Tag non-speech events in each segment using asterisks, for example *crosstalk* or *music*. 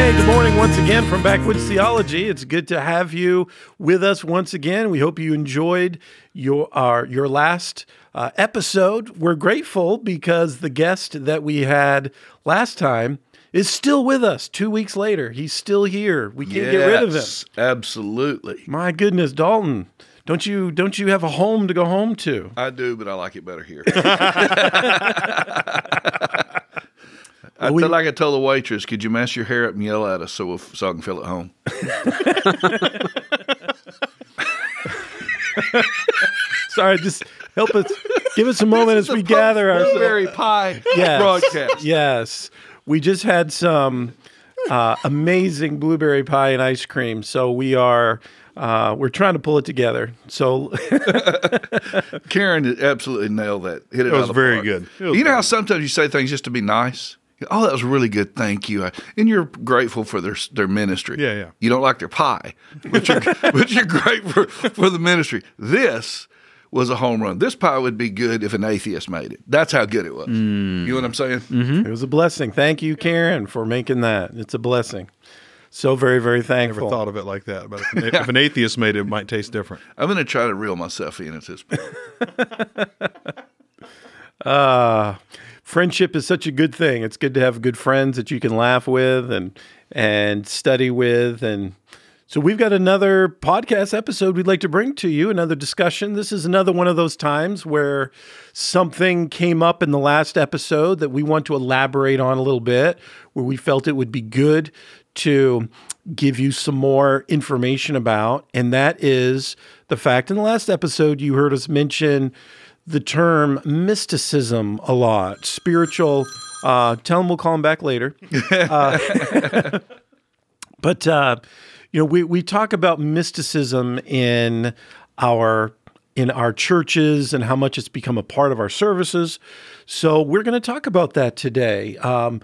Hey, good morning once again from Backwoods Theology. It's good to have you with us once again. We hope you enjoyed your our your last uh, episode. We're grateful because the guest that we had last time is still with us. Two weeks later, he's still here. We can't get rid of him. Absolutely. My goodness, Dolton, don't you don't you have a home to go home to? I do, but I like it better here. *laughs* *laughs* I we- feel like I told the waitress, "Could you mess your hair up and yell at us so we'll, so I can feel at home?" *laughs* Sorry, just help us. Give us a moment as we gather our blueberry pie Yes. broadcast. Yes. We just had some uh, amazing blueberry pie and ice cream. So we are uh, we're trying to pull it together. So *laughs* Karen did absolutely nailed that. Hit it. It out was of very park. good. Was You know how sometimes you say things just to be nice. Oh, that was really good. Thank you. I- And you're grateful for their their ministry. Yeah, yeah. You don't like their pie, but you're *laughs* but you're grateful for, for the ministry. This was a home run. This pie would be good if an atheist made it. That's how good it was. Mm. You know what I'm saying? it was a blessing. Thank you, Karen, for making that. It's a blessing. So very, very thankful. Never thankful. thought of it like that. But if an, *laughs* if an atheist made it, it might taste different. I'm going to try to reel myself in at this point. *laughs* Uh, friendship is such a good thing. It's good to have good friends that you can laugh with and and study with and so we've got another podcast episode we'd like to bring to you, another discussion. This is another one of those times where something came up in the last episode that we want to elaborate on a little bit, where we felt it would be good to give you some more information about, and that is the fact in the last episode you heard us mention the term mysticism a lot, spiritual. Uh, tell them we'll call them back later. *laughs* Uh, *laughs* but uh, you know, we we talk about mysticism in our in our churches and how much it's become a part of our services. So we're going to talk about that today. Um,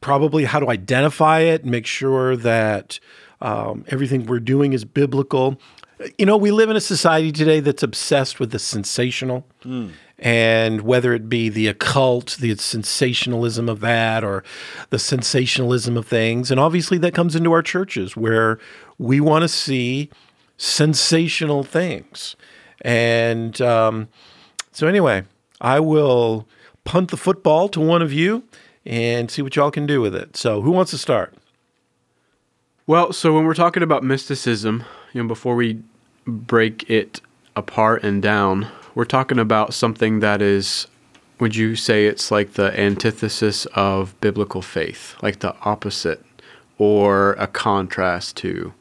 probably how to identify it, make sure that um, everything we're doing is biblical. You know, we live in a society today that's obsessed with the sensational. And whether it be the occult, the sensationalism of that, or the sensationalism of things. And obviously, that comes into our churches where we want to see sensational things. And um, so, anyway, I will punt the football to one of you and see what y'all can do with it. So, who wants to start? Well, so when we're talking about mysticism, you know, before we break it apart and down, we're talking about something that is would you say it's like the antithesis of biblical faith, like the opposite or a contrast to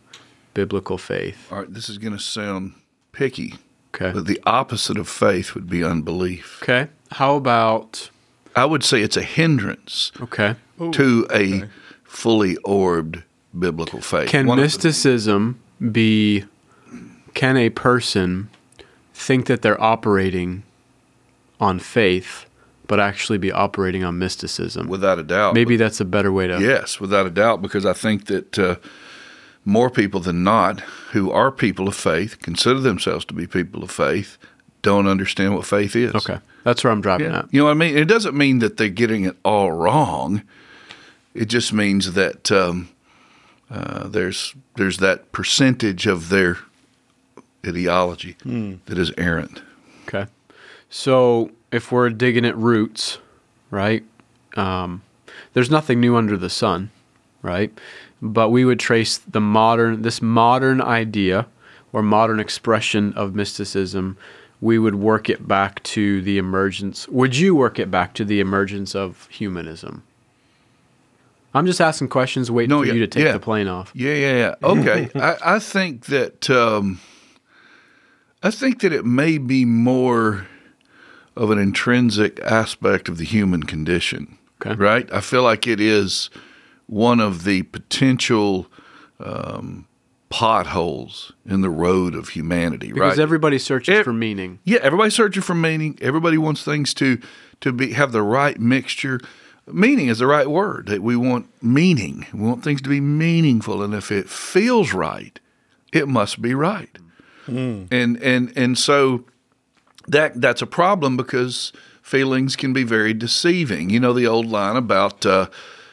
biblical faith? All right, this is going to sound picky, Okay. but the opposite of faith would be unbelief. Okay. How about I would say it's a hindrance okay. to a fully orbed biblical faith. Can One of the- mysticism be can a person think that they're operating on faith but actually be operating on mysticism? without a doubt. Maybe that's a better way to Yes, without a doubt, because I think that uh, more people than not who are people of faith, consider themselves to be people of faith, don't understand what faith is. Okay. That's where I'm driving Yeah. at. You know what I mean? It doesn't mean that they're getting it all wrong. It just means that um, uh, there's there's that percentage of their ideology that is errant. Okay. So if we're digging at roots, right? Um, there's nothing new under the sun, right? But we would trace the modern, this modern idea or modern expression of mysticism. We would work it back to the emergence. Would you work it back to the emergence of humanism? I'm just asking questions, waiting No, for yeah, you to take yeah. the plane off. Yeah, yeah, yeah. Okay, *laughs* I, I think that um, I think that it may be more of an intrinsic aspect of the human condition. Okay. Right. I feel like it is one of the potential um, potholes in the road of humanity. Because right. Because everybody searches for meaning. Yeah, everybody's searching for meaning. Everybody wants things to to be have the right mixture. Meaning is the right word. That we want meaning. We want things to be meaningful, and if it feels right, it must be right. And and and so that that's a problem because feelings can be very deceiving. You know the old line about uh,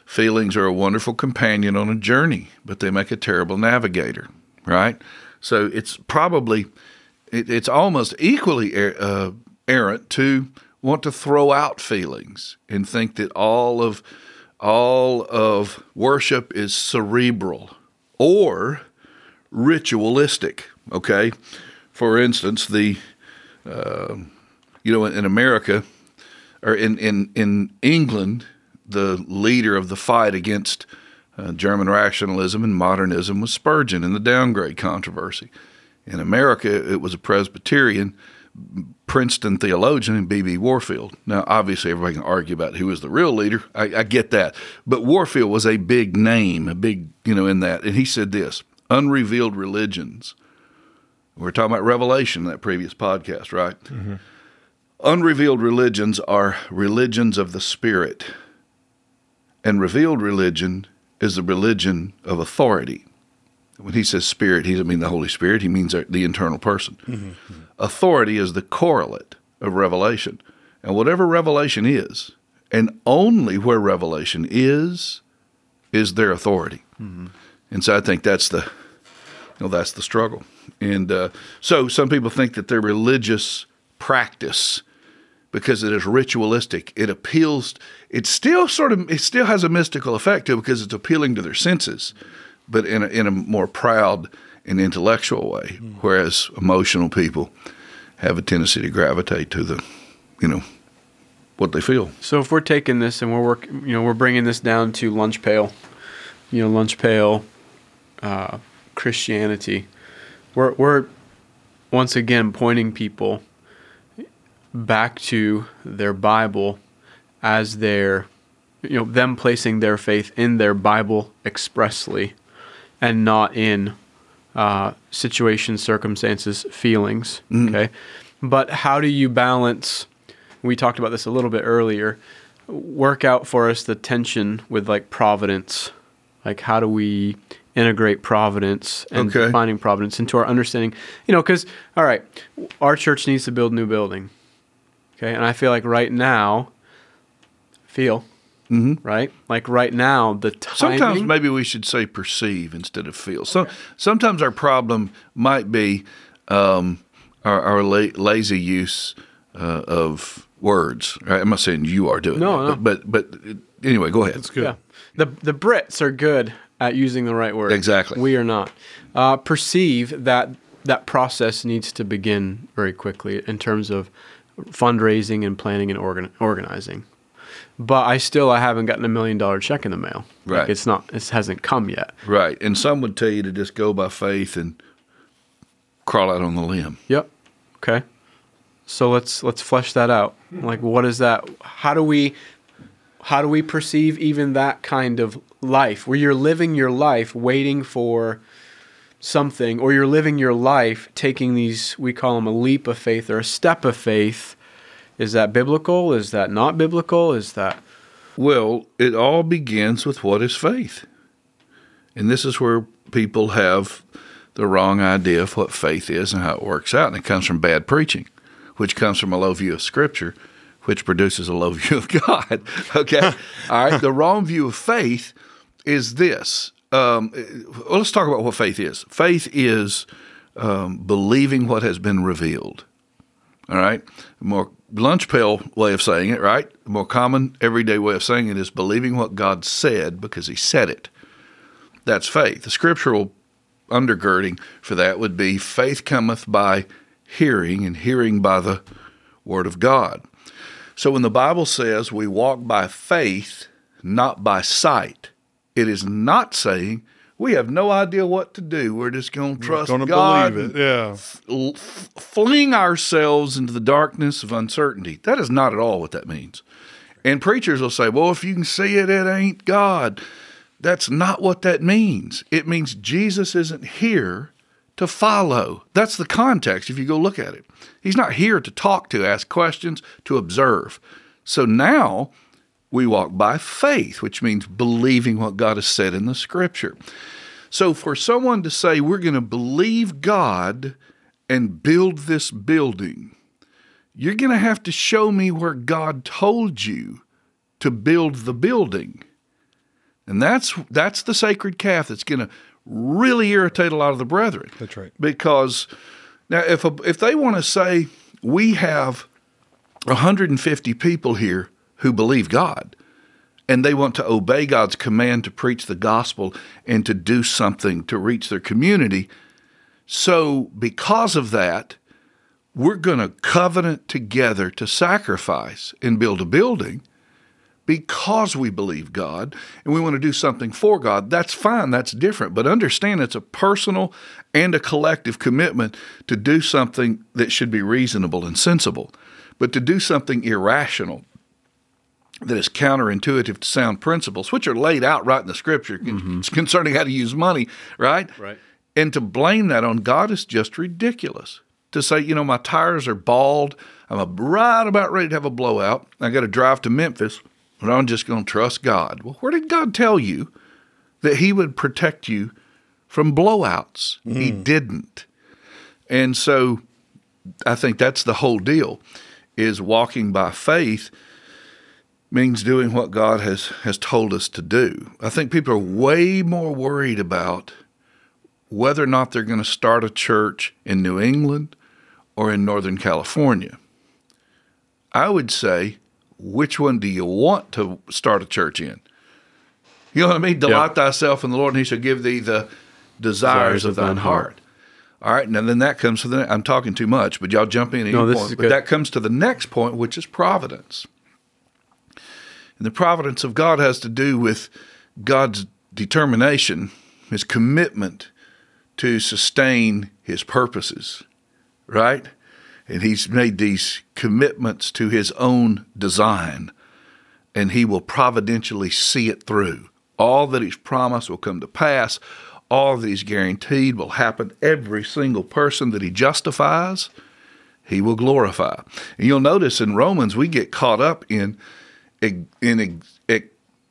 Feelings are a wonderful companion on a journey, but they make a terrible navigator, right? So it's probably, it, it's almost equally er, uh, errant to want to throw out feelings and think that all of all of worship is cerebral or ritualistic. Okay, for instance, the uh, you know in America or in in in England, the leader of the fight against uh, German rationalism and modernism was Spurgeon in the downgrade controversy. In America, it was a Presbyterian Princeton theologian B.B. Warfield. Now, obviously, everybody can argue about who was the real leader. I, I, get that. But Warfield was a big name, a big, you know, in that. And he said this unrevealed religions. We are talking about Revelation in that previous podcast, right? Mm-hmm. Unrevealed religions are religions of the Spirit, and revealed religion is the religion of authority. When he says spirit, he doesn't mean the Holy Spirit, he means the internal person. Mm-hmm. Authority is the correlate of revelation. And whatever revelation is, and only where revelation is, is their authority. Mm-hmm. And so I think that's the, you know, that's the struggle. And uh, so some people think that their religious practice because it is ritualistic. It appeals. It still sort of. It still has a mystical effect to it because it's appealing to their senses, but in a, in a more proud and intellectual way. Mm. Whereas emotional people have a tendency to gravitate to the, you know, what they feel. So if we're taking this and we're work, you know, we're bringing this down to lunch pail, you know, lunch pail, uh, Christianity. We're we're once again pointing people back to their Bible as their, you know, them placing their faith in their Bible expressly and not in uh, situations, circumstances, feelings. Mm. Okay. But how do you balance? We talked about this a little bit earlier. Work out for us the tension with like providence. Like, how do we integrate providence and okay. finding providence into our understanding? You know, because, all right, our church needs to build a new building. Okay, and I feel like right now, feel mm-hmm. right, like right now, the timing. Sometimes maybe we should say perceive instead of feel. So okay. sometimes our problem might be um, our, our la- lazy use uh, of words. Right? I'm not saying you are doing no, that, no. but but, but anyway, go ahead. That's good. Yeah. The the Brits are good at using the right word. Exactly. We are not. Uh, perceive that that process needs to begin very quickly in terms of fundraising and planning and organ- organizing. But I still I haven't gotten a million dollar check in the mail. Right. Like it's not it hasn't come yet. Right. And some would tell you to just go by faith and crawl out on the limb. Yep. Okay. So let's let's flesh that out. Like what is that how do we how do we perceive even that kind of life where you're living your life waiting for something or you're living your life taking these we call them a leap of faith or a step of faith. Is that biblical? Is that not biblical? Is that well it all begins with what is faith. And this is where people have the wrong idea of what faith is and how it works out. And it comes from bad preaching which comes from a low view of scripture which produces a low *laughs* view of god. Okay? *laughs* All right? The wrong view of faith is this um, well, let's talk about what faith is. Faith is um, believing what has been revealed. All right, more lunch pail way of saying it, right? The more common everyday way of saying it is believing what God said because He said it. That's faith. The scriptural undergirding for that would be faith cometh by hearing, and hearing by the word of God. So when the Bible says we walk by faith, not by sight, it is not saying we have no idea what to do. We're just going to trust gonna God. Believe it. Yeah. F- fling ourselves into the darkness of uncertainty. That is not at all what that means. And preachers will say, well, if you can see it, it ain't God. That's not what that means. It means Jesus isn't here to follow. That's the context if you go look at it. He's not here to talk to, ask questions, to observe. So now we walk by faith, which means believing what God has said in the scripture. So for someone to say, we're going to believe God and build this building, you're going to have to show me where God told you to build the building. And that's that's the sacred calf that's going to really irritate a lot of the brethren. That's right. Because now if a, if they want to say we have 150 people here who believe God and they want to obey God's command to preach the gospel and to do something to reach their community, so because of that, we're going to covenant together to sacrifice and build a building because we believe God and we want to do something for God, that's fine, that's different. But understand it's a personal and a collective commitment to do something that should be reasonable and sensible. But to do something irrational that is counterintuitive to sound principles, which are laid out right in the scripture mm-hmm. *laughs* concerning how to use money, right? Right. And to blame that on God is just ridiculous. To say, you know, my tires are bald, I'm right about ready to have a blowout, I got to drive to Memphis but I'm just going to trust God. Well, where did God tell you that He would protect you from blowouts? Mm. He didn't. And so I think that's the whole deal is walking by faith means doing what God has, has told us to do. I think people are way more worried about whether or not they're going to start a church in New England or in Northern California. I would say which one do you want to start a church in? You know what I mean? Delight thyself in the Lord, and He shall give thee the desires, desires of, thine, heart. heart. All right, now then that comes to the. I'm talking too much, but y'all jump in at no, any point. But that comes to the next point, which is providence. And the providence of God has to do with God's determination, His commitment to sustain His purposes. Right? and he's made these commitments to his own design, and he will providentially see it through. All that he's promised will come to pass. All that he's guaranteed will happen. Every single person that he justifies, he will glorify. And you'll notice in Romans, we get caught up in, in,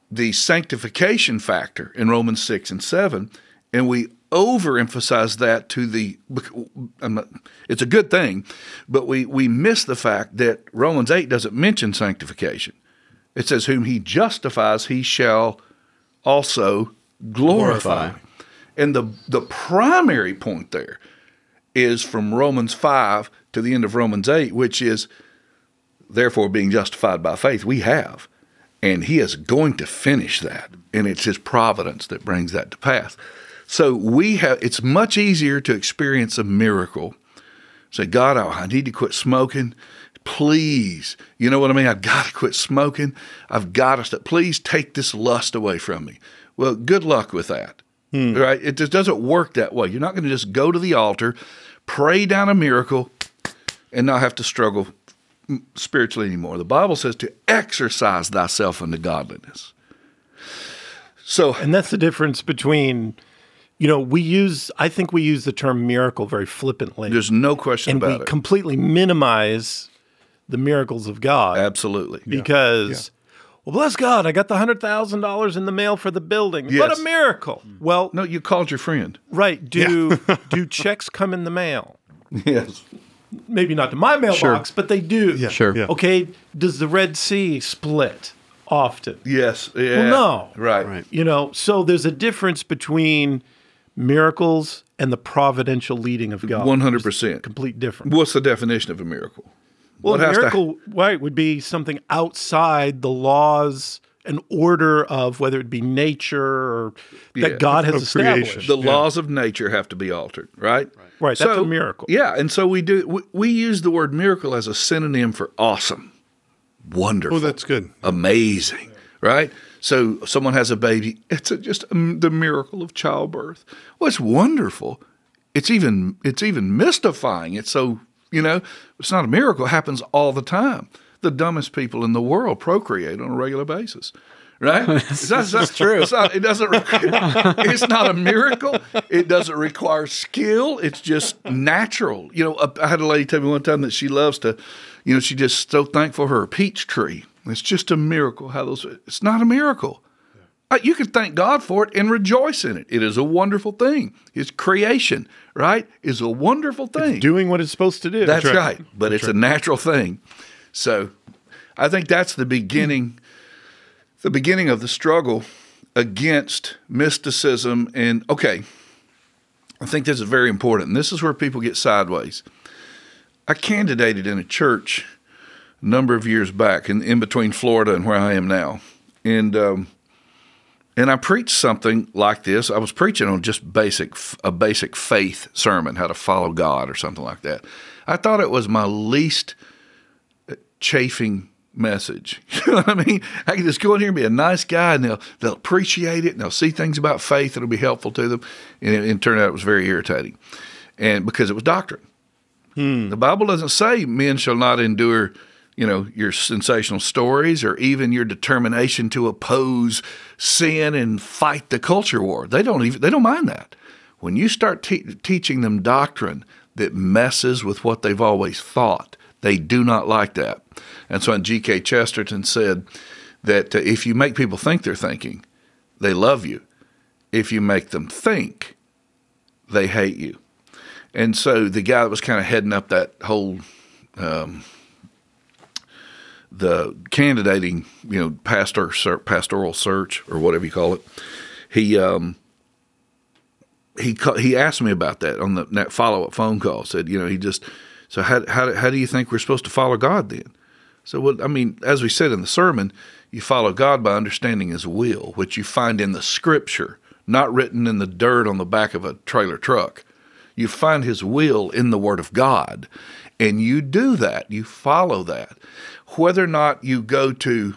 the sanctification factor in Romans 6 and 7, and we overemphasize that to the not, um, it's a good thing but we we miss the fact that Romans 8 doesn't mention sanctification it says whom he justifies he shall also glorify, glorify. and the the primary point there is from Romans 5 to the end of Romans 8 which is therefore being justified by faith we have and he is going to finish that and it's his providence that brings that to pass so we have it's much easier to experience a miracle. Say, God, I need to quit smoking. Please, you know what I mean? I've got to quit smoking. I've got to stop. Please take this lust away from me. Well, good luck with that. Hmm. Right? It just doesn't work that way. You're not going to just go to the altar, pray down a miracle, and not have to struggle spiritually anymore. The Bible says to exercise thyself unto godliness. So, and that's the difference between you know, we use, I think we use the term miracle very flippantly. There's no question and about we it. completely minimize the miracles of God. Absolutely. Because, yeah. well, bless God, I got the $100,000 in the mail for the building. Yes. What a miracle. Mm. Well, no, you called your friend. Right. Do, yeah. *laughs* do checks come in the mail? Yes. Maybe not to my mailbox, sure. but they do. Yeah. Sure. Okay. Does the Red Sea split? Often. Yes. Yeah. Well, no. Right. Right. You know, so there's a difference between miracles and the providential leading of God. One hundred percent, complete difference. What's the definition of a miracle? Well, what a miracle, to... right, would be something outside the laws and order of whether it be nature or that yeah, God has established. Creation. The yeah. laws of nature have to be altered, right? Right. right that's so, a miracle. Yeah, and so we do. We, we use the word miracle as a synonym for awesome, wonderful. Oh, that's good. Amazing, right? So someone has a baby. It's a, just a, the miracle of childbirth. Well, it's wonderful. It's even it's even mystifying. It's so you know it's not a miracle. It happens all the time. The dumbest people in the world procreate on a regular basis. Right? *laughs* That's, that's, that's true. It's not, it doesn't. *laughs* it's not a miracle. It doesn't require skill. It's just natural. You know, I had a lady tell me one time that she loves to, you know, she just so thankful for her peach tree it's just a miracle how those. It's not a miracle. Uh, you can thank God for it and rejoice in it. It is a wonderful thing. His creation, right, is a wonderful thing. It's doing what it's supposed to do. That's, that's right. right. But that's it's right. a natural thing. So, I think that's the beginning. the beginning of the struggle against mysticism and okay, I think this is very important. And this is where people get sideways. I candidated in a church a number of years back, in, in between Florida and where I am now, and um, and I preached something like this. I was preaching on just basic a basic faith sermon, how to follow God or something like that. I thought it was my least chafing message. *laughs* You know what I mean? I can just go in here and be a nice guy, and they'll they'll appreciate it, and they'll see things about faith that'll be helpful to them. And it, turned out it was very irritating, and because it was doctrine. Hmm. The Bible doesn't say men shall not endure, you know, your sensational stories or even your determination to oppose sin and fight the culture war. They don't even they don't mind that. When you start te- teaching them doctrine that messes with what they've always thought, they do not like that. And so, G.K. Chesterton said that uh, if you make people think they're thinking, they love you. If you make them think, they hate you. And so, the guy that was kind of heading up that whole um, the candidating, you know, pastor pastoral search or whatever you call it, he um, he he asked me about that on the that follow up phone call. Said, you know, he just so how how how do you think we're supposed to follow God then? So, what I mean, as we said in the sermon, you follow God by understanding His will, which you find in the Scripture, not written in the dirt on the back of a trailer truck. You find His will in the Word of God, and you do that. You follow that. Whether or not you go to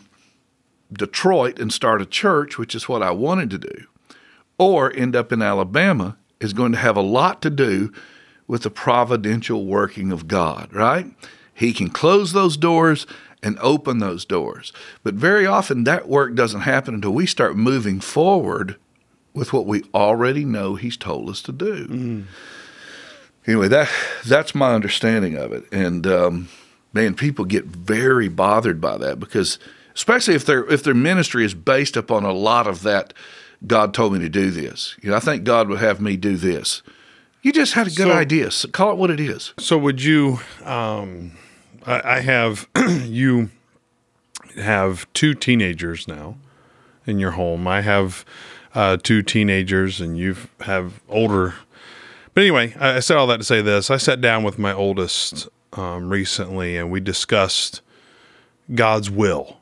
Detroit and start a church, which is what I wanted to do, or end up in Alabama, is going to have a lot to do with the providential working of God, right? He can close those doors and open those doors. But very often that work doesn't happen until we start moving forward with what we already know he's told us to do. Mm. Anyway, that that's my understanding of it. And um, man, people get very bothered by that because especially if their if their ministry is based upon a lot of that God told me to do this. You know, I think God would have me do this. You just had a good so, idea. So call it what it is. So would you um I, I have *clears throat* you have two teenagers now in your home. I have uh, two teenagers, and you have older. But anyway, I said all that to say this. I sat down with my oldest um, recently, and we discussed God's will.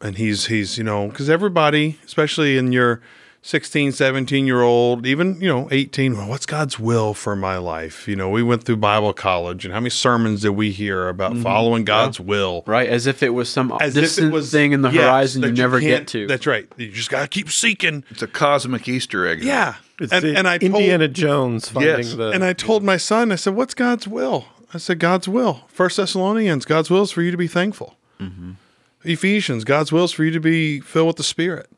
And he's he's you know because everybody, especially in your 16, 17 year old, even, you know, 18, well, what's God's will for my life? You know, we went through Bible college and how many sermons did we hear about mm-hmm. following God's yeah. will? Right. As if it was some As distant was, thing in the yes, horizon you, you never get to. That's right. You just got to keep seeking. It's a cosmic Easter egg. Yeah. It's and, and I Indiana told, Jones finding yes. the. And I told my son, I said, what's God's will? I said, God's will. First Thessalonians, God's will is for you to be thankful. Mm-hmm. Ephesians, God's will is for you to be filled with the Spirit.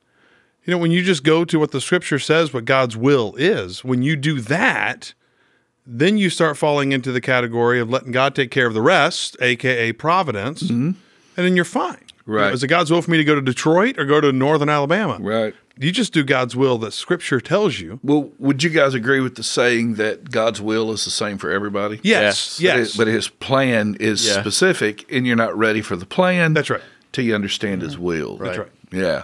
You know, when you just go to what the scripture says, what God's will is, when you do that, then you start falling into the category of letting God take care of the rest, aka providence, mm-hmm. and then you're fine. Right. You know, is it God's will for me to go to Detroit or go to Northern Alabama? Right. You just do God's will that Scripture tells you. Well, would you guys agree with the saying that God's will is the same for everybody? Yes. Yes. yes. But, it, but, His plan is yeah. specific, and you're not ready for the plan. That's right. Till you understand His will. Right. That's right. Yeah.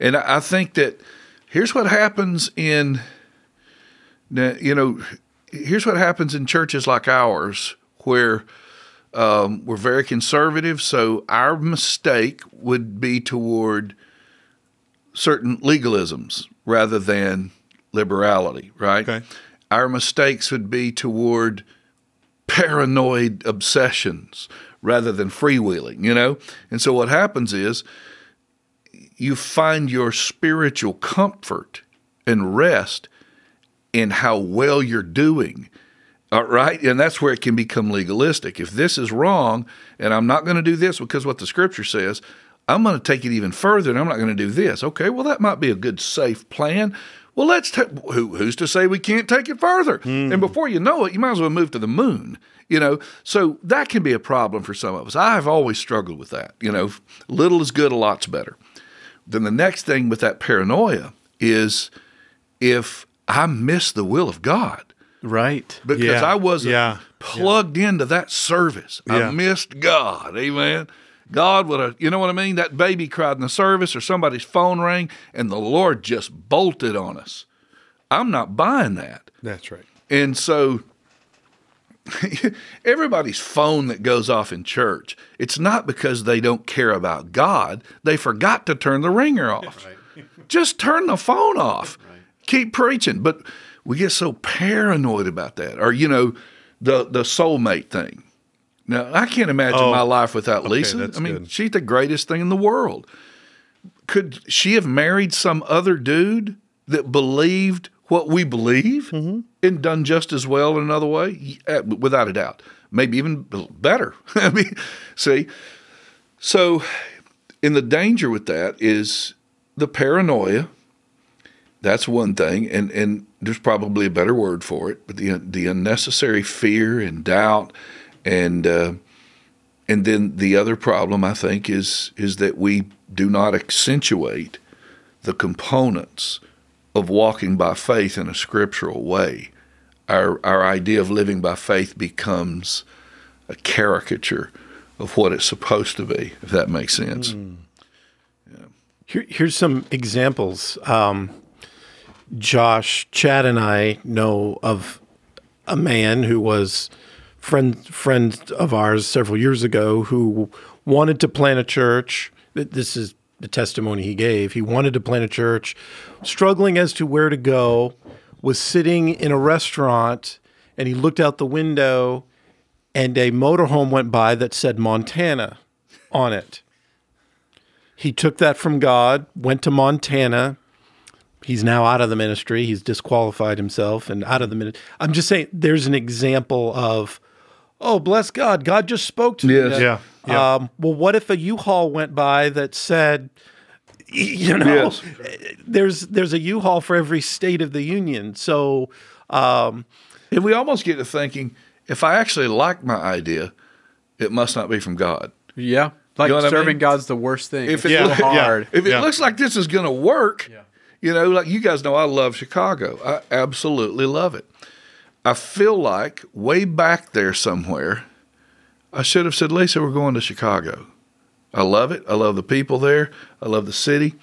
And I think that here's what happens in, you know, here's what happens in churches like ours where um, we're very conservative. So our mistake would be toward certain legalisms rather than liberality, right? Okay. Our mistakes would be toward paranoid obsessions rather than freewheeling, you know? And so what happens is you find your spiritual comfort and rest in how well you're doing. All right. And that's where it can become legalistic. If this is wrong and I'm not going to do this because what the scripture says, I'm going to take it even further and I'm not going to do this. Okay. Well, that might be a good, safe plan. Well, let's take, who, who's to say we can't take it further? Mm. And before you know it, you might as well move to the moon, you know? So that can be a problem for some of us. I've always struggled with that. You know, little is good, a lot's better. Then the next thing with that paranoia is if I miss the will of God. Right. Because yeah. I wasn't yeah. plugged yeah. into that service. I missed God. Amen. God would have, you know what I mean? That baby cried in the service or somebody's phone rang and the Lord just bolted on us. I'm not buying that. That's right. And so *laughs* everybody's phone that goes off in church, it's not because they don't care about God. They forgot to turn the ringer *laughs* off. Just turn the phone off. Keep preaching. But we get so paranoid about that. Or, you know, the the soulmate thing. Now, I can't imagine Oh, my life without Lisa. I mean, good. she's the greatest thing in the world. Could she have married some other dude that believed what we believe Mm-hmm. and done just as well in another way? Without a doubt. Maybe even better. *laughs* I mean, see, so in the danger with that is the paranoia. That's one thing, and and there's probably a better word for it, but the the unnecessary fear and doubt, and uh, and then the other problem I think is is that we do not accentuate the components of walking by faith in a scriptural way. Our our idea of living by faith becomes a caricature of what it's supposed to be, if that makes sense. Here, here's some examples. Um, Josh, Chad, and I know of a man who was friend friend of ours several years ago who wanted to plant a church. Th- This is the testimony he gave. He wanted to plant a church, struggling as to where to go. Was sitting in a restaurant, and he looked out the window, and a motorhome went by that said Montana on it he took that from God, went to Montana. He's now out of the ministry. He's disqualified himself and out of the ministry. I'm just saying there's an example of, oh, bless God. God just spoke to Yes. me. Yeah. Yeah. Um, well, what if a U-Haul went by that said, you know, Yes. there's there's a U-Haul for every state of the union. So, um, And we almost get to thinking, if I actually like my idea, it must not be from God. Yeah. Like know what I serving mean? God's the worst thing. If It's it so look- yeah. hard. If it Yeah. looks like this is going to work, Yeah. you know, like you guys know, I love Chicago. I absolutely love it. I feel like way back there somewhere, I should have said, Lisa, we're going to Chicago. I love it. I love the people there. I love the city.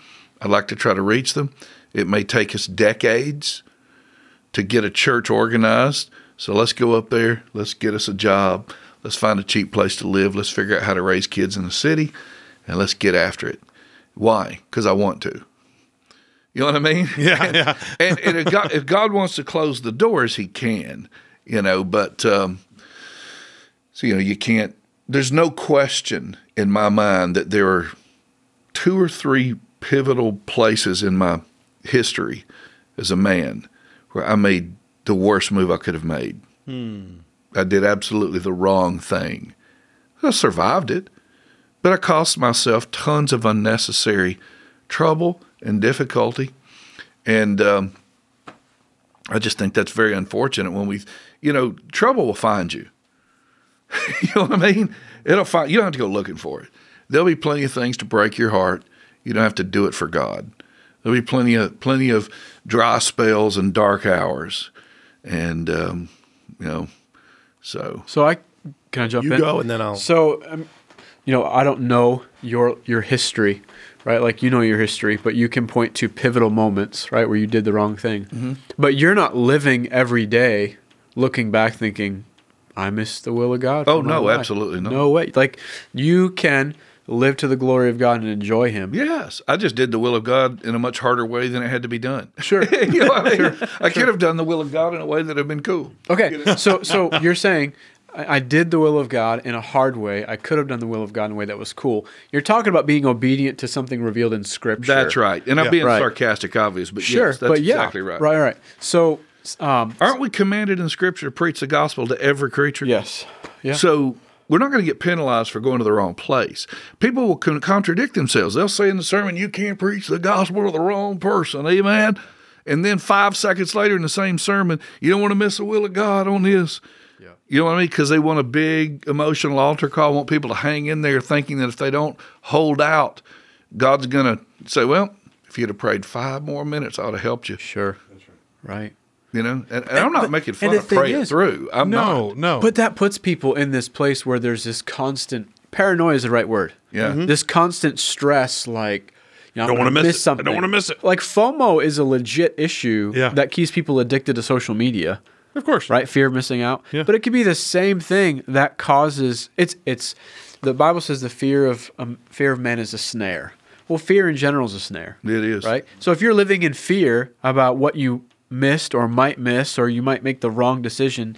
I'd like to try to reach them. It may take us decades to get a church organized. So let's go up there. Let's get us a job. Let's find a cheap place to live. Let's figure out how to raise kids in the city and let's get after it. Why? Because I want to. You know what I mean? *laughs* Yeah, yeah. and, and if, God, if God wants to close the doors, He can. You know, but um, so you know you can't. There's no question in my mind that there are two or three pivotal places in my history as a man where I made the worst move I could have made. I did absolutely the wrong thing. I survived it, but I cost myself tons of unnecessary trouble and difficulty. And um, I just think that's very unfortunate when we, you know, trouble will find you. *laughs* you know what I mean? It'll find you don't have to go looking for it. There'll be plenty of things to break your heart. You don't have to do it for God. There'll be plenty of plenty of dry spells and dark hours, and um, you know, so So I can I jump you in? go and then I'll. So, um, you know, I don't know your your history, right? Like you know your history, but you can point to pivotal moments, right, where you did the wrong thing. Mm-hmm. But you're not living every day looking back thinking, "I missed the will of God." Oh, no, life." absolutely not. No way. Like you can live to the glory of God and enjoy Him. Yes, I just did the will of God in a much harder way than it had to be done. Sure. *laughs* you know I, mean? I could have done the will of God in a way that have been cool. Okay, so so you're saying I, I did the will of God in a hard way. I could have done the will of God in a way that was cool. You're talking about being obedient to something revealed in Scripture. That's right. And I'm Yeah. being Right. sarcastic, obvious, but Sure, yes, that's but yeah, exactly right. Right, right. So, um, Aren't we commanded in Scripture to preach the gospel to every creature? yes, yeah. So we're not going to get penalized for going to the wrong place. People will con- contradict themselves. They'll say in the sermon, "You can't preach the gospel to the wrong person." Amen. And then five seconds later in the same sermon, you don't want to miss the will of God on this. Yeah. You know what I mean? Because they want a big emotional altar call, want people to hang in there thinking that if they don't hold out, God's going to say, well, if you'd have prayed five more minutes, I would have helped you. sure, right. You know? And, and I'm not but- making fun of thing praying is- through. I'm no, not. no. But that puts people in this place where there's this constant paranoia is the right word. Yeah. Mhm. This constant stress, like, you know, I'm Don't wanna gonna miss it. I don't wanna miss it. Like FOMO is a legit issue Yeah. that keeps people addicted to social media, Of course. right? Fear of missing out. Yeah. But it could be the same thing that causes it's it's the Bible says the fear of um, fear of man is a snare. Well, fear in general is a snare. It is. Right? So if you're living in fear about what you missed or might miss or you might make the wrong decision,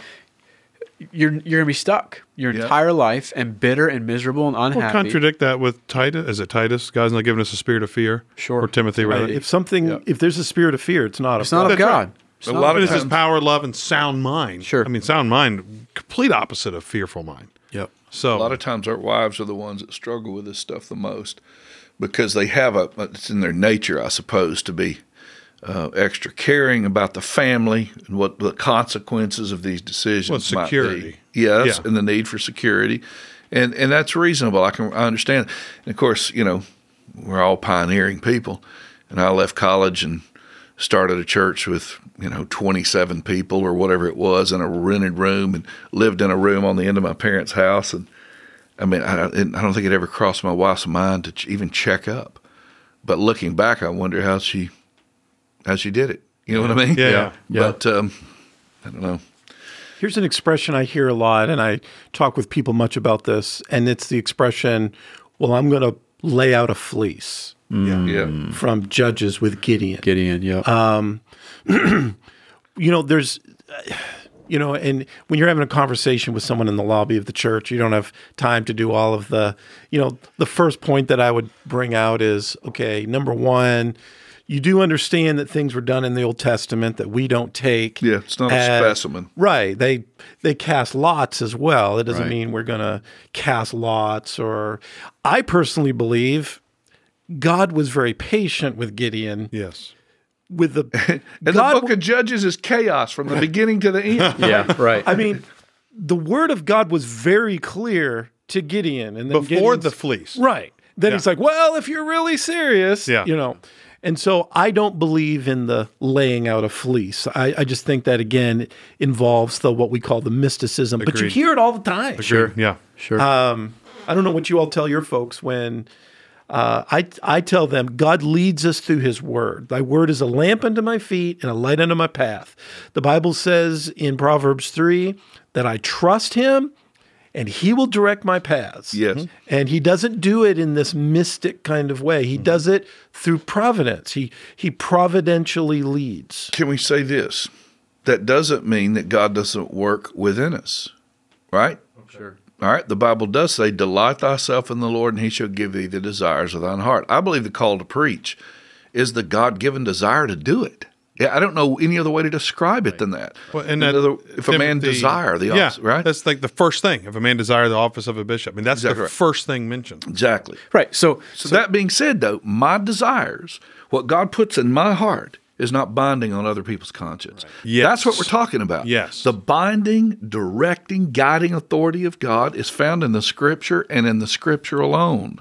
you're you're gonna be stuck your Yeah. entire life and bitter and miserable and We'll unhappy. contradict that with Titus. Is it Titus? God's not giving us a spirit of fear. Sure. Or Timothy, rather. If something, if there's a spirit of fear, it's not. it's not of That's right. God. It's A not lot of of This is times- power, love, and sound mind. Sure. I mean, sound mind, complete opposite of fearful mind. Yep. So A lot of times our wives are the ones that struggle with this stuff the most because they have a, it's in their nature, I suppose, to be uh, extra caring about the family and what the consequences of these decisions Well, might security. be. Yes, Yeah. and the need for security. And, and that's reasonable. I can I understand. And of course, you know, we're all pioneering people. And I left college and started a church with you know 27 people or whatever it was in a rented room and lived in a room on the end of my parents' house and I mean I, I don't think it ever crossed my wife's mind to ch- even check up but looking back I wonder how she how she did it you know what I mean Yeah, yeah. Yeah. but um, I don't know Here's an expression I hear a lot, and I talk with people much about this, and it's the expression, "Well, I'm going to lay out a fleece." yeah From Judges with Gideon. Gideon, yeah. *clears throat* you know, there's, you know, and when you're having a conversation with someone in the lobby of the church, you don't have time to do all of the, you know, the first point that I would bring out is okay, number one, you do understand that things were done in the Old Testament that we don't take. Yeah, it's not a specimen. Right. They they cast lots as well. It doesn't Right. mean we're going to cast lots or I personally believe God was very patient with Gideon yes. with the *laughs* and God the book of Judges is chaos from the *laughs* beginning to the end *laughs* yeah, right. I mean, the word of God was very clear to Gideon, and then Before Gideon's- the fleece. right? Then Yeah. he's like, "Well, if you're really serious, Yeah. you know." And so I don't believe in the laying out of fleece. I, I just think that again involves the what we call the mysticism. But you hear it all the time. Sure. Yeah. Sure. I don't know what you all tell your folks when uh, I I tell them God leads us through His Word. Thy Word is a lamp unto my feet and a light unto my path. The Bible says in Proverbs three that I trust Him and He will direct my paths. Yes. Mm-hmm. and He doesn't do it in this mystic kind of way. He mm-hmm. does it through providence. He He providentially leads. can we say this that doesn't mean that God doesn't work within us right sure. All right, the Bible does say, Delight thyself in the Lord, and he shall give thee the desires of thine heart. I believe the call to preach is the God given desire to do it. Yeah, I don't know any other way to describe it than that. Well, and that, other- if a man Timothy- desire the office, yeah, office, right? That's like the first thing. If a man desire the office of a bishop, I mean, that's Exactly the right. first thing mentioned. Exactly. Right. So, So, that being said, though, my desires, what God puts in my heart, is not binding on other people's conscience. Yes. That's what we're talking about. Yes. The binding, directing, guiding authority of God is found in the Scripture and in the Scripture alone.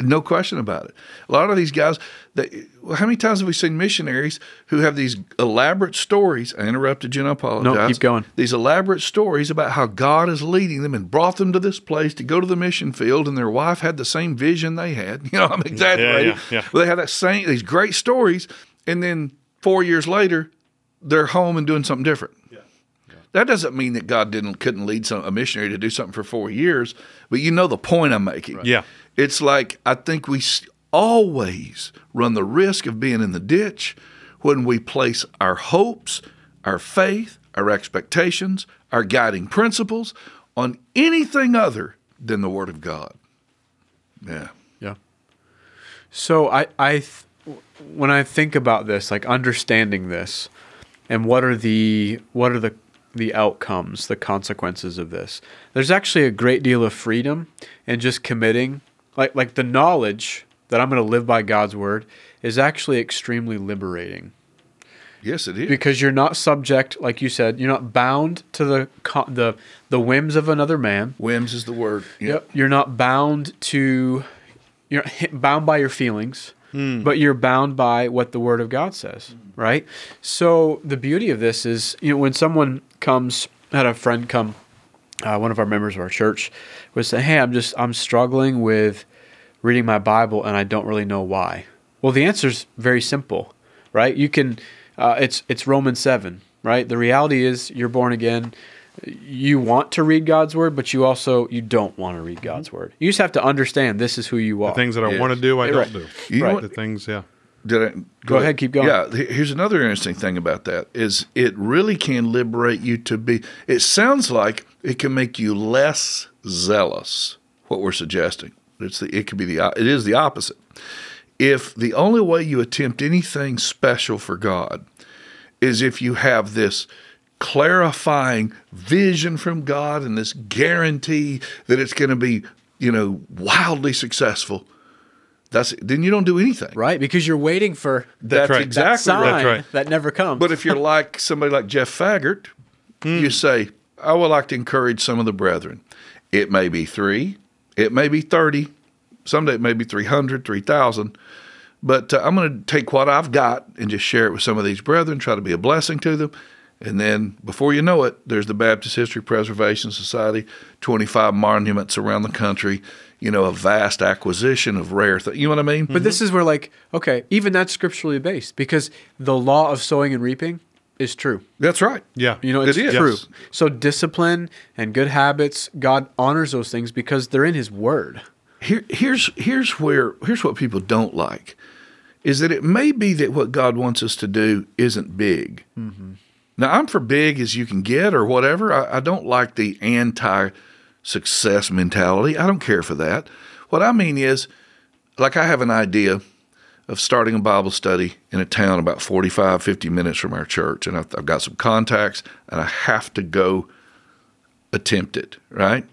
No question about it. A lot of these guys, they, well, how many times have we seen missionaries who have these elaborate stories? I interrupted you and I apologize. No, keep going. These elaborate stories about how God is leading them and brought them to this place to go to the mission field, and their wife had the same vision they had. *laughs* You know, I'm exaggerating. yeah, yeah. But they have that same these great stories, and then four years later, they're home and doing something different. That doesn't mean that God didn't couldn't lead some, a missionary to do something for four years, but you know the point I'm making. Yeah. It's like I think we always run the risk of being in the ditch when we place our hopes, our faith, our expectations, our guiding principles on anything other than the Word of God. Yeah. yeah. So I, I, th- when I think about this, like understanding this, and what are the what are the the outcomes, the consequences of this? There's actually a great deal of freedom in just committing, like like the knowledge that I'm going to live by God's word is actually extremely liberating. Yes, it is. because you're not subject, like you said, you're not bound to the the the whims of another man. Whims is the word. Yep. You're not bound to you're bound by your feelings, but you're bound by what the Word of God says, right? So the beauty of this is, you know, when someone comes, I had a friend come uh, one of our members of our church was saying, "Hey, I'm just I'm struggling with reading my Bible, and I don't really know why." Well, the answer is very simple, right? You can, uh, it's it's Romans seven, right? The reality is you're born again. You want to read God's word, but you also you don't want to read mm-hmm. God's word. You just have to understand this is who you are. The things that I Yes. want to do, I Right. don't do. You know right. what- The things, yeah. Did I, Go ahead, keep going. Yeah, he- here's another interesting thing about that is it really can liberate you to be. It sounds like it can make you less zealous. What we're suggesting, it's the it could be the o- it is the opposite. If the only way you attempt anything special for God is if you have this clarifying vision from God and this guarantee that it's going to be, you know, wildly successful. That's then you don't do anything. right? Because you're waiting for That's right. that exactly sign right. That's right. that never comes. But if you're *laughs* like somebody like Jeff Faggart, you say, I would like to encourage some of the brethren. It may be three, it may be 30, someday it may be 300, 3,000. But uh, I'm going to take what I've got and just share it with some of these brethren, try to be a blessing to them. And then before you know it, there's the Baptist History Preservation Society, 25 monuments around the country, you know, a vast acquisition of rare things. You know what I mean? But this is where, like, okay, even that's scripturally based because the law of sowing and reaping is true. That's right. Yeah. You know, It it's is. true. Yes. So discipline and good habits, God honors those things because they're in His Word. Here, here's here's where here's what people don't like, is that it may be that what God wants us to do isn't big. Mm-hmm. Now I'm for big as you can get or whatever. I, I don't like the anti-success mentality. I don't care for that. What I mean is, like I have an idea of starting a Bible study in a town about 45, 50 minutes from our church, and I've, I've got some contacts, and I have to go attempt it. Right?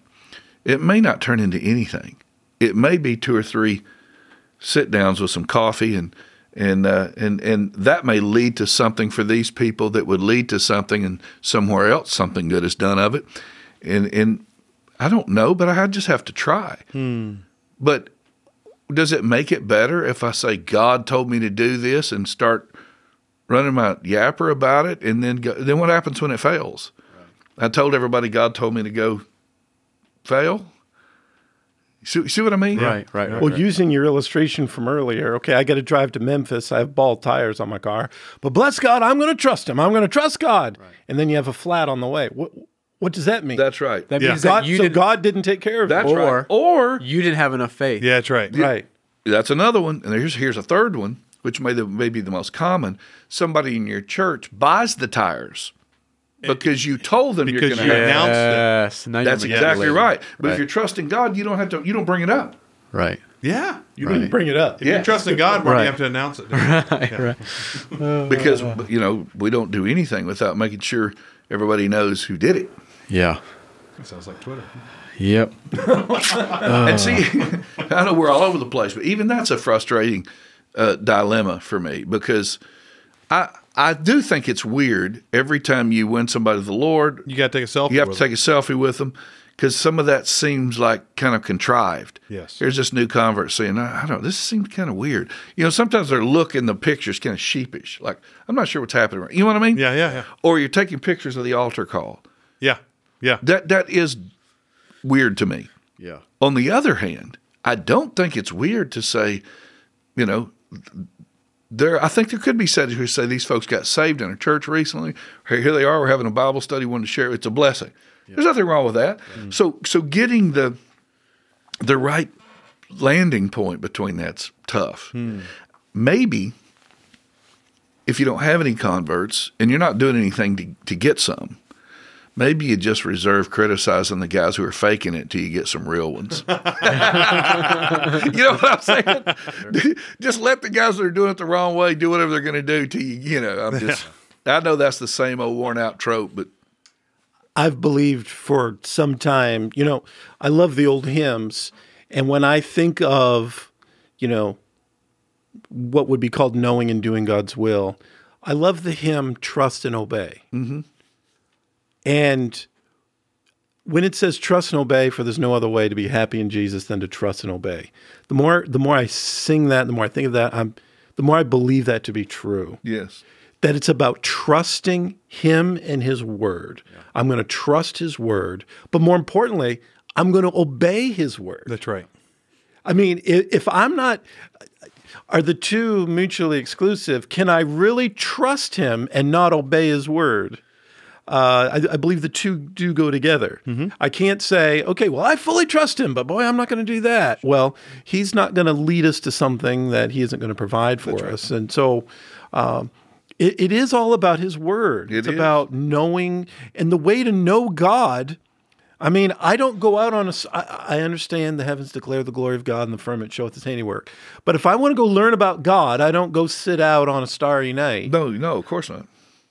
It may not turn into anything. It may be two or three sit downs with some coffee and and uh, and and that may lead to something for these people that would lead to something and somewhere else something good is done of it. And and I don't know but I just have to try. But does it make it better if I say God told me to do this and start running my yapper about it and then go, then what happens when it fails? I told everybody God told me to go fail see, see what I mean Right, right, right. Well, using your illustration from earlier, okay, I got to drive to Memphis. I have bald tires on my car, but bless God, I'm going to trust Him. I'm going to trust God. And then you have a flat on the way. What What does that mean? that's right That Yeah. means God. that you so didn't, God didn't take care of That's it. right. Or- Or you didn't have enough faith. Yeah, that's right. Right. that's another one. And here's here's a third one, which may, the, may be the most common. Somebody in your church buys the tires because you told them you're going to you have. announced it. Yes, That's exactly manipulating. right. But if you're trusting God, you don't have to. You don't bring it up. Right. Yeah. You didn't bring it up. If you're trusting God more, Right. you have to announce it. don't? Right. Right. *laughs* Because you know we don't do anything without making sure everybody knows who did it. Yeah. That sounds like Twitter. Yep. *laughs* And see, *laughs* I know we're all over the place, but even that's a frustrating uh, dilemma for me because I I do think it's weird every time you win somebody to the Lord, You got to take a selfie. you have to take a selfie with them because some of that seems like kind of contrived. Yes. Here's this new convert saying, I, I don't. know, This seems kind of weird. You know, sometimes their look in the pictures kind of sheepish. Like I'm not sure what's happening. You know what I mean? Yeah, yeah, yeah. Or you're taking pictures of the altar call. Yeah, yeah. That that is weird to me. Yeah. On the other hand, I don't think it's weird to say, you know, there. I think there could be settings who say these folks got saved in a church recently. Here here they are. We're having a Bible study. Wanted to share. It's a blessing. There's nothing wrong with that. Mm-hmm. So so getting the the right landing point between that's tough. Hmm. Maybe if you don't have any converts and you're not doing anything to, to get some, maybe you just reserve criticizing the guys who are faking it till you get some real ones. *laughs* you know what I'm saying? *laughs* just let the guys that are doing it the wrong way do whatever they're going to do till you, you know, I'm just, I know that's the same old worn out trope, but I've believed for some time, you know, I love the old hymns. And when I think of, you know, what would be called knowing and doing God's will, I love the hymn Trust and Obey. Mm-hmm. And when it says trust and obey, for there's no other way to be happy in Jesus than to trust and obey. The more the more I sing that, the more I think of that, I'm the more I believe that to be true yes. that it's about trusting him and his word. I'm going to trust his word, but more importantly, I'm going to obey his word. That's right. I mean, if, if I'm not, are the two mutually exclusive? Can I really trust him and not obey his word? Uh, I, I believe the two do go together. I can't say, okay, well, I fully trust him, but boy, I'm not going to do that. Well, he's not going to lead us to something that he isn't going to provide for us. And so, um, it, it is all about his word. It it's is. about knowing, and the way to know God. I mean, I don't go out on a. I, I understand the heavens declare the glory of God and the firmament showeth his handiwork. But if I want to go learn about God, I don't go sit out on a starry night. No, no, of course not.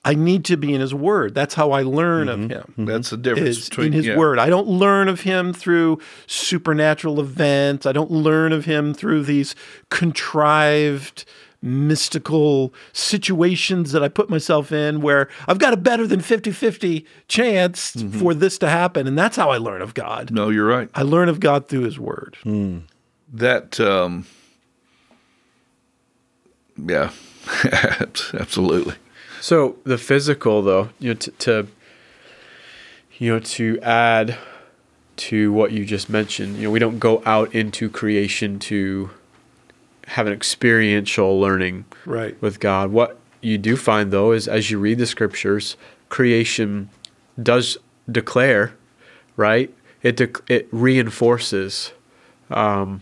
I need to be in his word. That's how I learn of him That's the difference is between in his yeah. word. I don't learn of him through supernatural events. I don't learn of him through these contrived mystical situations that I put myself in where I've got a better than 50-50 chance Mm-hmm. for this to happen and that's how I learn of God. No, you're right. I learn of God through his word. That um, yeah, *laughs* absolutely. So the physical, though, you know, to, to you know, to add to what you just mentioned, you know, we don't go out into creation to have an experiential learning Right. with God. What you do find, though, is as you read the scriptures, creation does declare, right? It dec it reinforces um,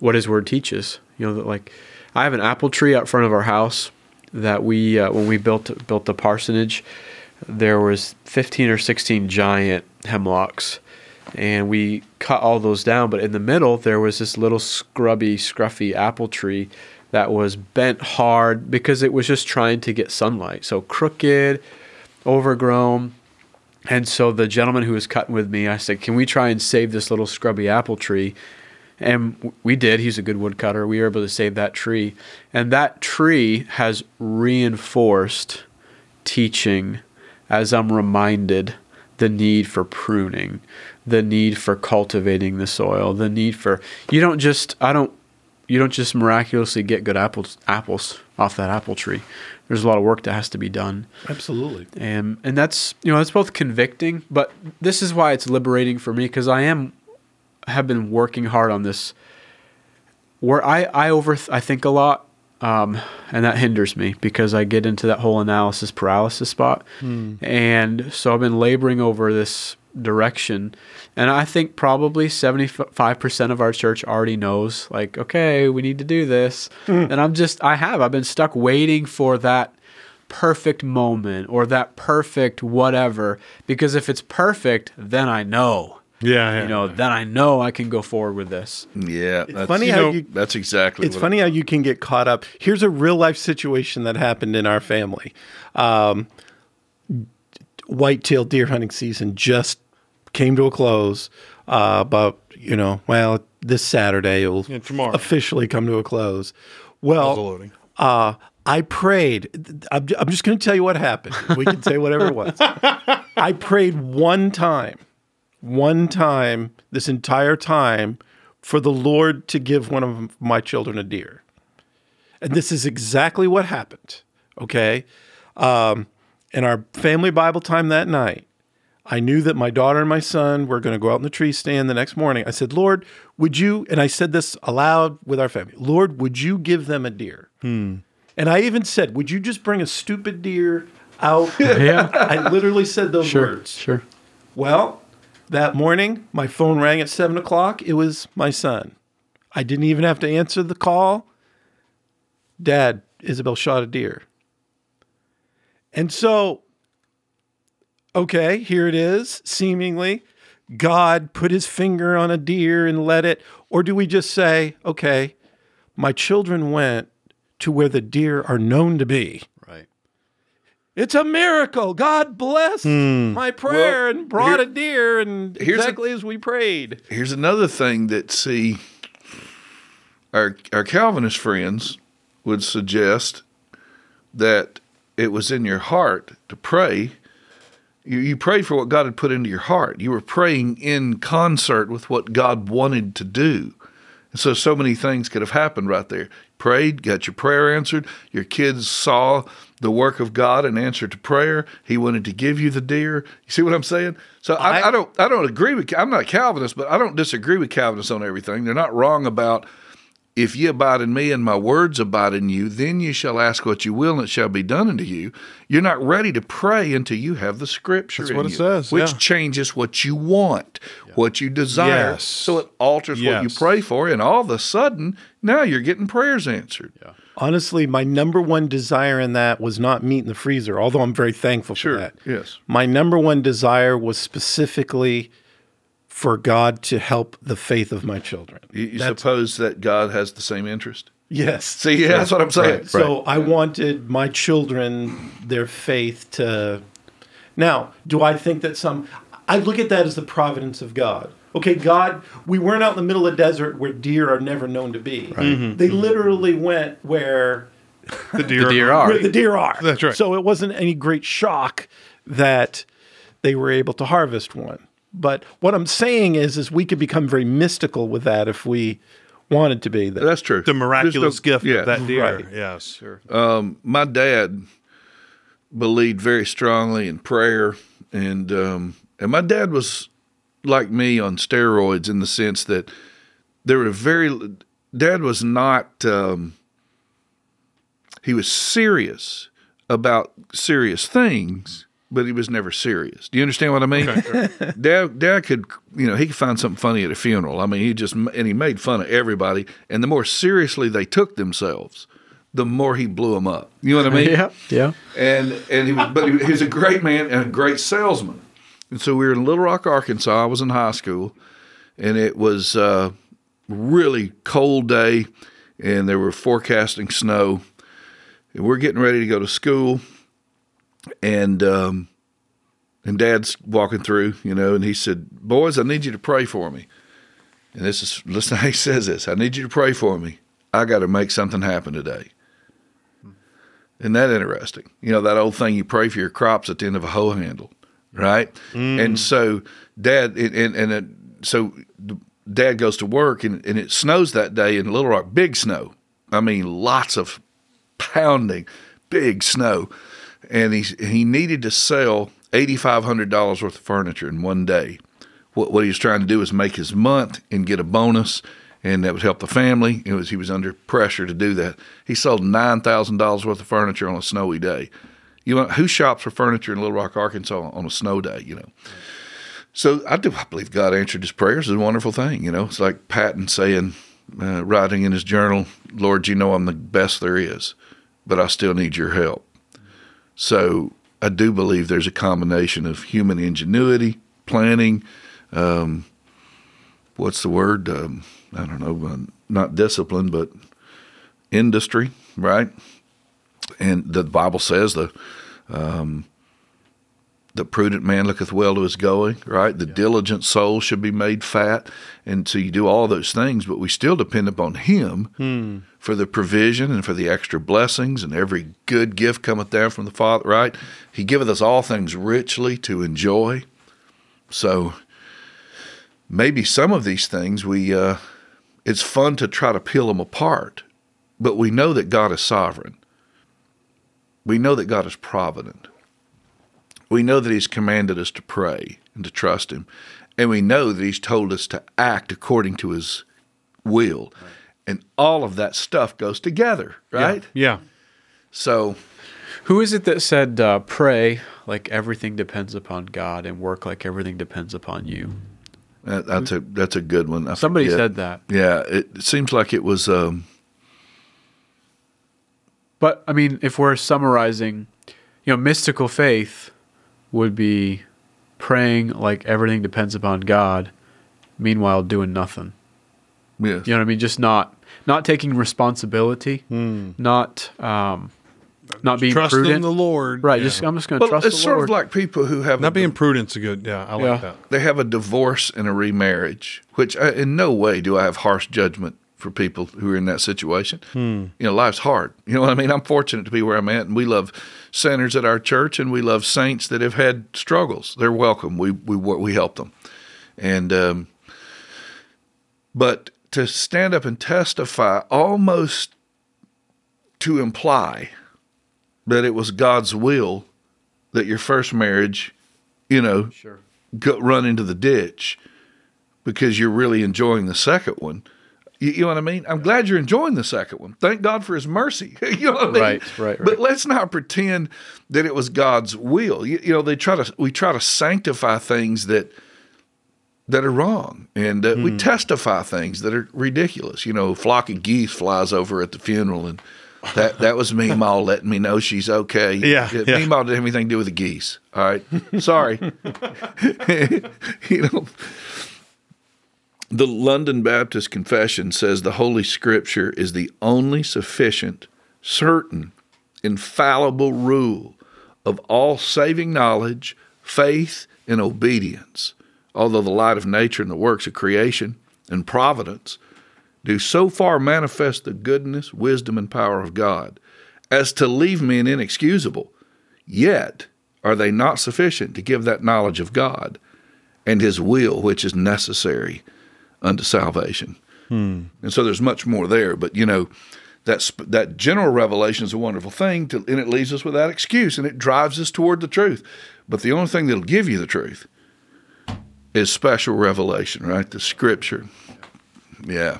what His Word teaches. You know that, like, I have an apple tree out front of our house that we, uh, when we built built the parsonage, there was fifteen or sixteen giant hemlocks, and we cut all those down. But in the middle, there was this little scrubby, scruffy apple tree that was bent hard because it was just trying to get sunlight. So crooked, overgrown. And so the gentleman who was cutting with me, I said, "Can we try and save this little scrubby apple tree?" And we did. He's a good woodcutter. We were able to save that tree, and that tree has reinforced teaching as I'm reminded the need for pruning, the need for cultivating the soil, the need for you don't just I don't you don't just miraculously get good apples apples off that apple tree. There's a lot of work that has to be done Absolutely. and and that's you know it's both convicting but this is why it's liberating for me because i am have been working hard on this. Where i i over i think a lot um, and that hinders me because i get into that whole analysis paralysis spot. And so i've been laboring over this direction. And i think probably 75% of our church already knows like okay we need to do this. And i'm just i have. I've been stuck waiting for that perfect moment or that perfect whatever. Because if it's perfect then i know Yeah, yeah. you know then i know i can go forward with this Yeah, that's, funny you how know, you- that's exactly. It's what funny how you can get caught up. Here's a real life situation that happened in our family. Um, whitetail deer hunting season just came to a close. Uh, about you know, well, this Saturday it will Yeah, tomorrow. officially come to a close. Well, uh, I prayed. I'm, I'm just going to tell you what happened. We can say whatever it was. *laughs* I prayed one time, one time this entire time for the Lord to give one of my children a deer. And this is exactly what happened. Okay. Um, in our family Bible time that night, I knew that my daughter and my son were going to go out in the tree stand the next morning. I said, Lord, would you, and I said this aloud with our family, Lord, would you give them a deer? And I even said, would you just bring a stupid deer out? *laughs* yeah I literally said those sure words. sure Well, that morning, my phone rang at seven o'clock. It was my son. I didn't even have to answer the call. Dad, Isabel shot a deer. And so, okay, here it is, seemingly. God put his finger on a deer and let it, or do we just say, okay, my children went to where the deer are known to be? It's a miracle. God blessed hmm. my prayer Well, and brought here- a deer and here's a- exactly as we prayed. Here's another thing that see our our Calvinist friends would suggest that it was in your heart to pray. You, you prayed for what God had put into your heart. You were praying in concert with what God wanted to do. And So so many things could have happened right there. Prayed, got your prayer answered. Your kids saw the work of God in answer to prayer. He wanted to give you the deer. You see what I'm saying? So I, I- I don't I don't agree with I'm not a Calvinist, but I don't disagree with Calvinists on everything. They're not wrong about if ye abide in me and my words abide in you, then you shall ask what you will, and it shall be done unto you. You're not ready to pray until you have the scripture. That's in what it you, says, which yeah. changes what you want, what you desire. Yes. So it alters what you pray for, and all of a sudden, now you're getting prayers answered. Honestly, my number one desire in that was not meat in the freezer, although I'm very thankful Sure, for that. yes. My number one desire was specifically for God to help the faith of my children. You, you suppose that God has the same interest? Yes. See, yeah, that's what I'm saying. So I wanted my children, their faith to. Now, do I think that some. I look at that as the providence of God. Okay, God, we weren't out in the middle of the desert where deer are never known to be. They literally went where The deer, *laughs* The deer are. where the deer are. That's right. So it wasn't any great shock that they were able to harvest one. But what I'm saying is, is we could become very mystical with that if we wanted to be. That that's true. The miraculous There's no- gift yeah. of that deer. Right. Yes. Sure. my dad believed very strongly in prayer, and um, and my dad was like me on steroids in the sense that there were very. Dad was not. Um, he was serious about serious things, but he was never serious. Do you understand what I mean? *laughs* Dad, Dad could, you know, he could find something funny at a funeral. I mean, he just and he made fun of everybody. And the more seriously they took themselves, the more he blew them up. You know what I mean? *laughs* Yeah, yeah. and and he was, but he, he was a great man and a great salesman. And so we were in Little Rock, Arkansas. I was in high school, and it was a really cold day, and they were forecasting snow. And we're getting ready to go to school, and um, and Dad's walking through, you know, and he said, "Boys, I need you to pray for me." And this is listen how he says this. I need you to pray for me. I got to make something happen today. Isn't that interesting? You know, that old thing you pray for your crops at the end of a hoe handle, right? And mm. so dad, and, and, and it, so dad goes to work and, and it snows that day in Little Rock, big snow. I mean, lots of pounding, big snow. And he, he needed to sell $8,500 worth of furniture in one day. What, what he was trying to do was make his month and get a bonus and that would help the family. It was he was under pressure to do that. He sold nine thousand dollars worth of furniture on a snowy day. You know who shops for furniture in Little Rock, Arkansas, on a snow day? You know. So I do. I believe God answered his prayers. It's a wonderful thing. You know, it's like Patton saying, uh, writing in his journal, "Lord, you know I'm the best there is, but I still need your help." So I do believe there's a combination of human ingenuity, planning, um, what's the word? Um, I don't know, uh, not discipline, but industry, right? And the Bible says the um, the prudent man looketh well to his going, right? The diligent soul should be made fat, and so you do all those things, but we still depend upon Him for the provision and for the extra blessings, and every good gift cometh down from the Father, right? He giveth us all things richly to enjoy. So maybe some of these things we uh, it's fun to try to peel them apart, but we know that God is sovereign. We know that God is provident. We know that He's commanded us to pray and to trust Him, and we know that He's told us to act according to His will, and all of that stuff goes together, right? Yeah. So Who is it that said, uh, pray like everything depends upon God and work like everything depends upon you? that, that's a that's a good one. I Somebody forget. said that. Yeah, it, it seems like it was. Um, But I mean, if we're summarizing, you know, mystical faith would be praying like everything depends upon God, meanwhile doing nothing. yes. You know what I mean? Just not not taking responsibility, not um, not being Trust in prudent. the Lord. right. Yeah. Just I'm just going to trust the Lord. Well, trust it's sort Lord. of like people who have a not being prudent's a good. Yeah, I like Yeah. that. they have a divorce and a remarriage, which I, in no way do I have harsh judgment for people who are in that situation. You know, life's hard. You know what I mean? I'm fortunate to be where I'm at, and we love sinners at our church, and we love saints that have had struggles. They're welcome. We we we help them, and um, but to stand up and testify almost to imply that it was God's will that your first marriage, you know, Sure. go, run into the ditch because you're really enjoying the second one. You, you know what I mean? I'm glad you're enjoying the second one. Thank God for His mercy. *laughs* you know what I mean? Right, right, But let's not pretend that it was God's will. You, you know, they try to we try to sanctify things that that are wrong, and uh, Hmm. we testify things that are ridiculous. You know, a flock of geese flies over at the funeral, and that that was *laughs* me, Ma, letting me know she's okay. Yeah, me, yeah. Ma, didn't have anything to do with the geese. All right, sorry. *laughs* you know, the London Baptist Confession says the Holy Scripture is the only sufficient, certain, infallible rule of all saving knowledge, faith, and obedience. Although the light of nature and the works of creation and providence do so far manifest the goodness, wisdom, and power of God as to leave men inexcusable, yet are they not sufficient to give that knowledge of God and His will which is necessary unto salvation. And so there's much more there, but you know, that sp- that general revelation is a wonderful thing, to, and it leaves us without excuse, and it drives us toward the truth. But the only thing that'll give you the truth is special revelation, right? The Scripture. Yeah,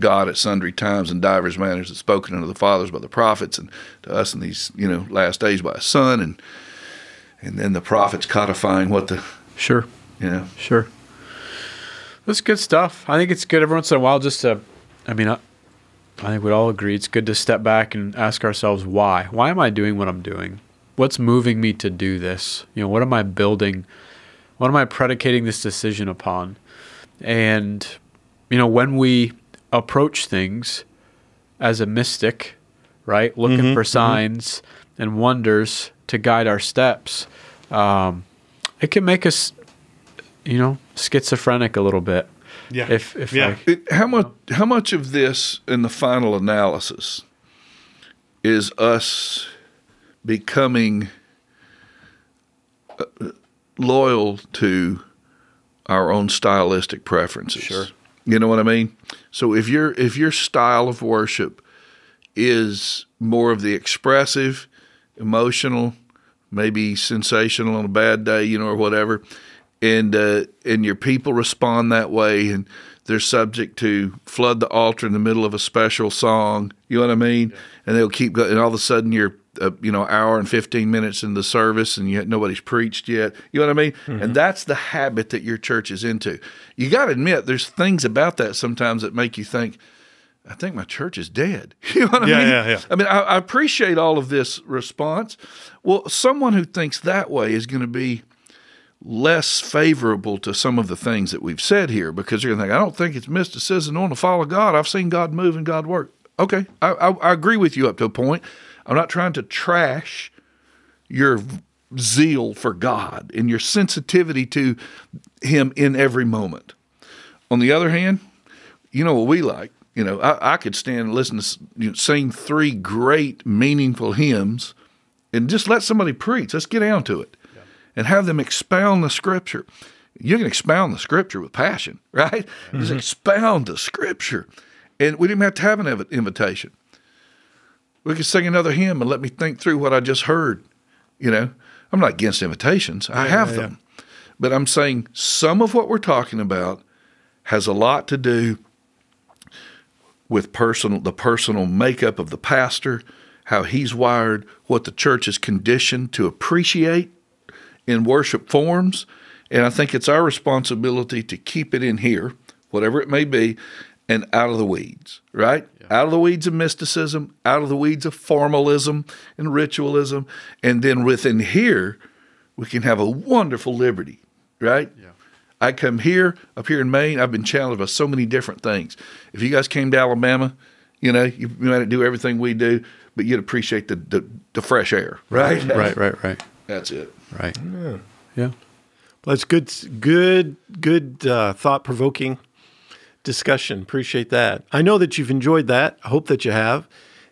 God at sundry times and divers manners has spoken unto the fathers by the prophets, and to us in these you know last days by a Son, and and then the prophets codifying what the Sure. you know Sure. That's good stuff. I think it's good every once in a while just to, I mean, I, I think we'd all agree it's good to step back and ask ourselves why. Why am I doing what I'm doing? What's moving me to do this? You know, what am I building? What am I predicating this decision upon? And, you know, when we approach things as a mystic, right, looking for signs and wonders to guide our steps, um, it can make us you know, schizophrenic a little bit. Yeah. If if Yeah. like It, how much how much of this in the final analysis is us becoming uh, loyal to our own stylistic preferences? Sure. You know what I mean? So if your if your style of worship is more of the expressive, emotional, maybe sensational on a bad day, you know, or whatever, and uh, and your people respond that way, and they're subject to flood the altar in the middle of a special song. You know what I mean? And they'll keep going, and all of a sudden you're. Uh, you know, hour and fifteen minutes in the service, and yet nobody's preached yet. You know what I mean? And that's the habit that your church is into. You got to admit, there's things about that sometimes that make you think, I think my church is dead. *laughs* You know what I Yeah, mean? yeah, yeah. I mean, I, I appreciate all of this response. Well, someone who thinks that way is going to be less favorable to some of the things that we've said here because you're going to think, I don't think it's mysticism. I want to follow God. I've seen God move and God work. Okay, I, I, I agree with you up to a point. I'm not trying to trash your zeal for God and your sensitivity to Him in every moment. On the other hand, you know what we like. You know, I, I could stand and listen to you know, sing three great, meaningful hymns, and just let somebody preach. Let's get down to it, and have them expound the scripture. You can expound the scripture with passion, *laughs* right? Just mm-hmm. expound the scripture, and we didn't have to have an invitation. We could sing another hymn and let me think through what I just heard. You know, I'm not against invitations. I have yeah, them. But I'm saying some of what we're talking about has a lot to do with personal the personal makeup of the pastor, how he's wired, what the church is conditioned to appreciate in worship forms, and I think it's our responsibility to keep it in here, whatever it may be, and out of the weeds, right? Out of the weeds of mysticism, out of the weeds of formalism and ritualism, and then within here, we can have a wonderful liberty, right? Yeah. I come here, up here in Maine, I've been challenged by so many different things. If you guys came to Alabama, you know, you might do everything we do, but you'd appreciate the, the, the fresh air, right? right, right, right, That's it. right. Yeah. Well, it's good, good, good, uh, thought provoking discussion. Appreciate that. I know that you've enjoyed that. I hope that you have.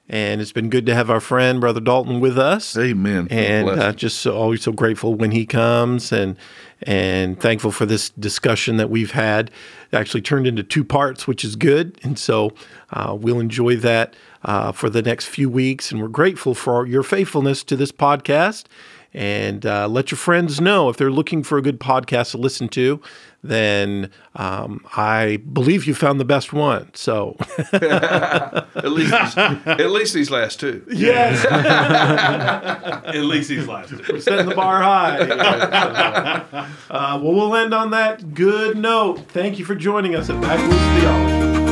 And it's been good to have our friend, Brother Dolton, with us. Amen. And uh, just so, always so grateful when he comes and and thankful for this discussion that we've had. It actually turned into two parts, which is good. And so uh, we'll enjoy that uh, for the next few weeks. And we're grateful for your faithfulness to this podcast. And uh, let your friends know if they're looking for a good podcast to listen to, then um, I believe you found the best one. So, *laughs* at least these, at least these last two. yes, *laughs* At least he's last. two. we're setting the bar high. *laughs* uh, well, we'll end on that good note. Thank you for joining us at Backwoods Theology.